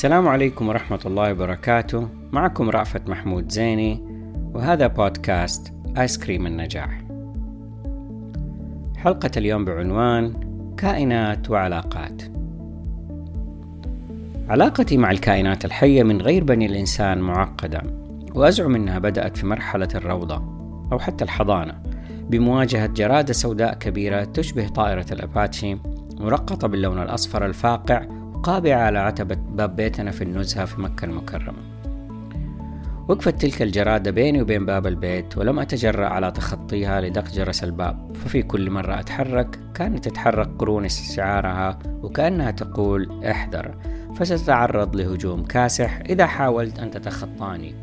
السلام عليكم ورحمة الله وبركاته. معكم رأفت محمود زيني وهذا بودكاست آيس كريم النجاح. حلقة اليوم بعنوان كائنات وعلاقات. علاقتي مع الكائنات الحية من غير بني الإنسان معقدة وأزعم أنها بدأت في مرحلة الروضة أو حتى الحضانة بمواجهة جرادة سوداء كبيرة تشبه طائرة الأباتشي مرقطة باللون الأصفر الفاقع قابعة على عتبة باب بيتنا في النزهة في مكة المكرمة. وقفت تلك الجرادة بيني وبين باب البيت ولم أتجرأ على تخطيها لدق جرس الباب. ففي كل مرة أتحرك كانت تتحرك قرون شعارها وكأنها تقول احذر فستتعرض لهجوم كاسح إذا حاولت أن تتخطاني.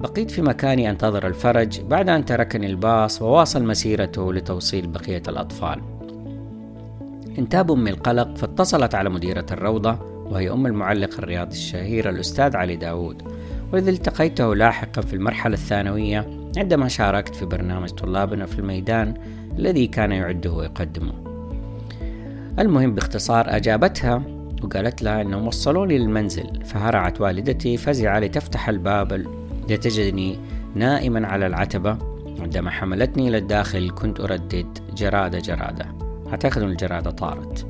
بقيت في مكاني أنتظر الفرج بعد أن تركني الباص وواصل مسيرته لتوصيل بقية الأطفال. انتاب أم القلق فاتصلت على مديرة الروضة وهي أم المعلق الرياضي الشهير الأستاذ علي داود وإذ التقيته لاحقا في المرحلة الثانوية عندما شاركت في برنامج طلابنا في الميدان الذي كان يعده ويقدمه. المهم باختصار أجابتها وقالت لها أنهم وصلوني للمنزل فهرعت والدتي فزعة لتفتح الباب لتجدني نائما على العتبة. عندما حملتني إلى الداخل كنت أردد جرادة جرادة. أن الجرادة طارت.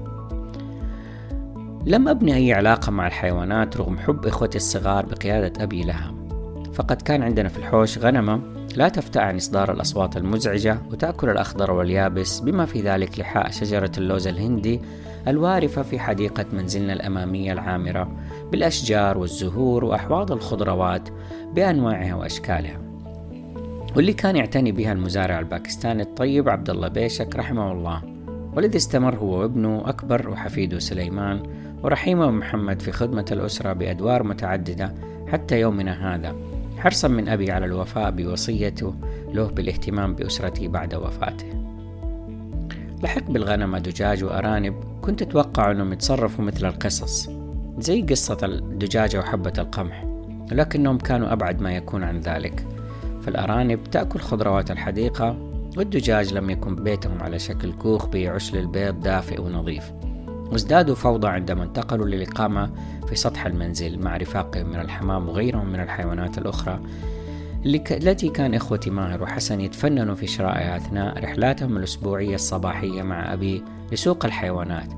لم أبني أي علاقة مع الحيوانات رغم حب إخوتي الصغار بقيادة أبي لها فقد كان عندنا في الحوش غنمة لا تفتأ عن إصدار الأصوات المزعجة وتأكل الأخضر واليابس بما في ذلك لحاء شجرة اللوز الهندي الوارفة في حديقة منزلنا الأمامية العامرة بالأشجار والزهور وأحواض الخضروات بأنواعها وأشكالها. واللي كان يعتني بها المزارع الباكستاني الطيب عبد الله بيشك رحمه الله. والذي استمر هو وابنه أكبر وحفيده سليمان ورحيمه ومحمد في خدمة الأسرة بأدوار متعددة حتى يومنا هذا حرصا من أبي على الوفاء بوصيته له بالاهتمام بأسرتي بعد وفاته. لحق بالغنم دجاج وأرانب كنت أتوقع أنهم يتصرفوا مثل القصص زي قصة الدجاجة وحبة القمح ولكنهم كانوا أبعد ما يكون عن ذلك. فالأرانب تأكل خضروات الحديقة والدجاج لم يكن بيتهم على شكل كوخ بعشل البيض دافئ ونظيف. وازدادوا فوضى عندما انتقلوا للإقامة في سطح المنزل مع رفاقهم من الحمام وغيرهم من الحيوانات الأخرى التي كان إخوتي ماهر وحسن يتفننوا في شرائها أثناء رحلاتهم الأسبوعية الصباحية مع أبي لسوق الحيوانات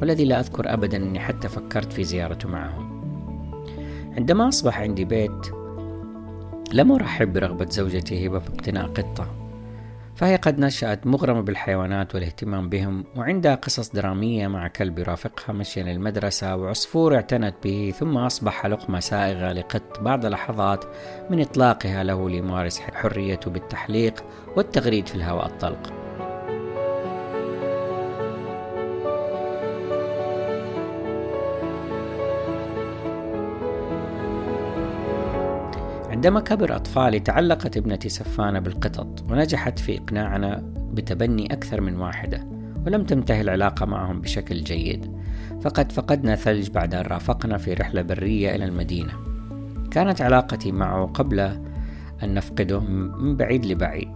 والذي لا أذكر أبدا أني حتى فكرت في زيارته معهم. عندما أصبح عندي بيت لم أرحب برغبة زوجتي هبة في اقتناء قطة. فهي قد نشأت مغرمة بالحيوانات والاهتمام بهم وعندها قصص درامية مع كلب يرافقها مشيا للمدرسة وعصفور اعتنت به ثم أصبح لقمة سائغة لقط بعد لحظات من إطلاقها له ليمارس حريته بالتحليق والتغريد في الهواء الطلق. عندما كبر أطفالي تعلقت ابنتي سفانة بالقطط ونجحت في إقناعنا بتبني أكثر من واحدة ولم تنتهي العلاقة معهم بشكل جيد فقد فقدنا ثلج بعد أن رافقنا في رحلة برية إلى المدينة. كانت علاقتي معه قبل أن نفقده من بعيد لبعيد.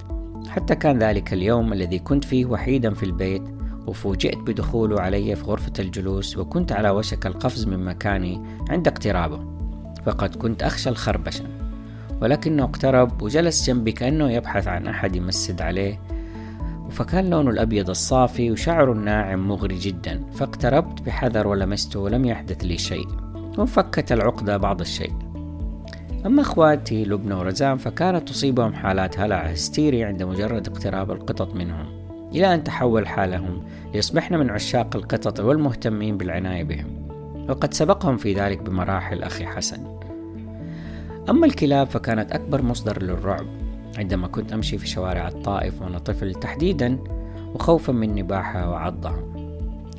حتى كان ذلك اليوم الذي كنت فيه وحيدا في البيت وفوجئت بدخوله علي في غرفة الجلوس وكنت على وشك القفز من مكاني عند اقترابه فقد كنت أخشى الخربشة. ولكنه اقترب وجلس جنبي كأنه يبحث عن أحد يمسد عليه. فكان لونه الأبيض الصافي وشعره الناعم مغري جدا فاقتربت بحذر ولمسته ولم يحدث لي شيء. وانفكت العقدة بعض الشيء. أما أخواتي لبنى ورزان فكانت تصيبهم حالات هلع هستيري عند مجرد اقتراب القطط منهم. إلى أن تحول حالهم ليصبحن من عشاق القطط والمهتمين بالعناية بهم. وقد سبقهم في ذلك بمراحل أخي حسن. أما الكلاب فكانت أكبر مصدر للرعب. عندما كنت أمشي في شوارع الطائف وأنا طفل تحديدا وخوفا من نباحها وعضها.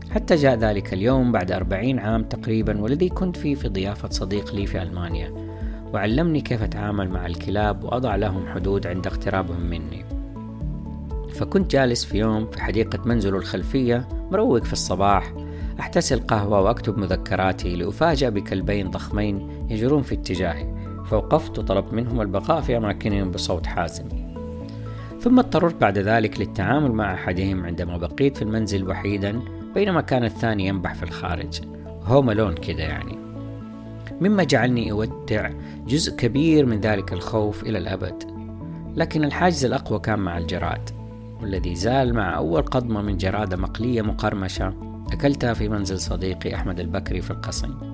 حتى جاء ذلك اليوم بعد أربعين عام تقريبا والذي كنت فيه في ضيافة صديق لي في ألمانيا. وعلمني كيف أتعامل مع الكلاب وأضع لهم حدود عند اقترابهم مني. فكنت جالس في يوم في حديقة منزله الخلفية مروق في الصباح أحتسي القهوة وأكتب مذكراتي لأفاجأ بكلبين ضخمين يجرون في اتجاهي. فوقفت وطلبت منهم البقاء في أماكنهم بصوت حازم. ثم اضطررت بعد ذلك للتعامل مع أحدهم عندما بقيت في المنزل وحيدا بينما كان الثاني ينبح في الخارج. هوم لون كده يعني. مما جعلني أودع جزء كبير من ذلك الخوف إلى الأبد. لكن الحاجز الأقوى كان مع الجراد والذي زال مع أول قضمة من جرادة مقلية مقرمشة أكلتها في منزل صديقي أحمد البكري في القصيم.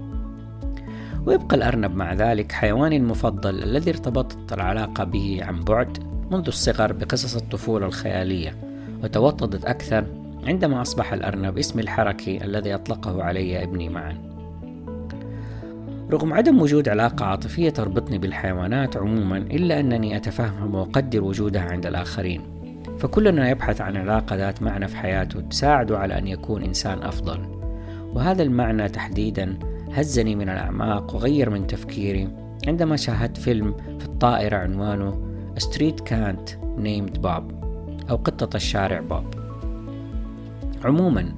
ويبقى الأرنب مع ذلك حيواني المفضل الذي ارتبطت العلاقة به عن بعد منذ الصغر بقصص الطفولة الخيالية وتوطدت أكثر عندما أصبح الأرنب اسمي الحركي الذي أطلقه علي ابني معا. رغم عدم وجود علاقة عاطفية تربطني بالحيوانات عموما إلا أنني أتفهم وأقدر وجودها عند الآخرين. فكلنا يبحث عن علاقة ذات معنى في حياته تساعده على أن يكون إنسان أفضل. وهذا المعنى تحديدا هزني من الأعماق وغير من تفكيري. عندما شاهدت فيلم في الطائرة عنوانه Street Cat Named Bob أو قطة الشارع بوب عموما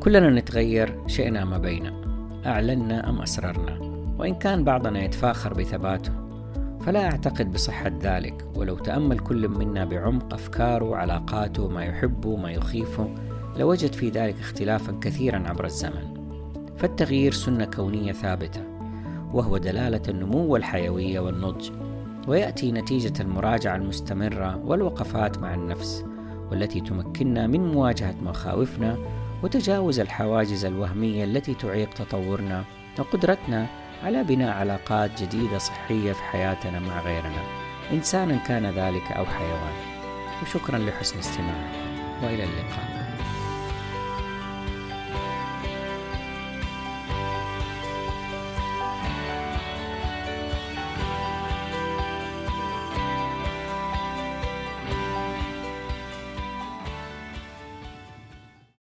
كلنا نتغير شئنا ما بينا أعلنا أم أسررنا وإن كان بعضنا يتفاخر بثباته فلا أعتقد بصحة ذلك ولو تأمل كل منا بعمق أفكاره علاقاته ما يحبه ما يخيفه لوجد في ذلك اختلافا كثيرا عبر الزمن. فالتغيير سنة كونية ثابتة وهو دلالة النمو والحيوية والنضج ويأتي نتيجة المراجعة المستمرة والوقفات مع النفس والتي تمكننا من مواجهة مخاوفنا وتجاوز الحواجز الوهمية التي تعيق تطورنا وقدرتنا على بناء علاقات جديدة صحية في حياتنا مع غيرنا. إنسانا كان ذلك أو حيوان. وشكرا لحسن استماعكم وإلى اللقاء.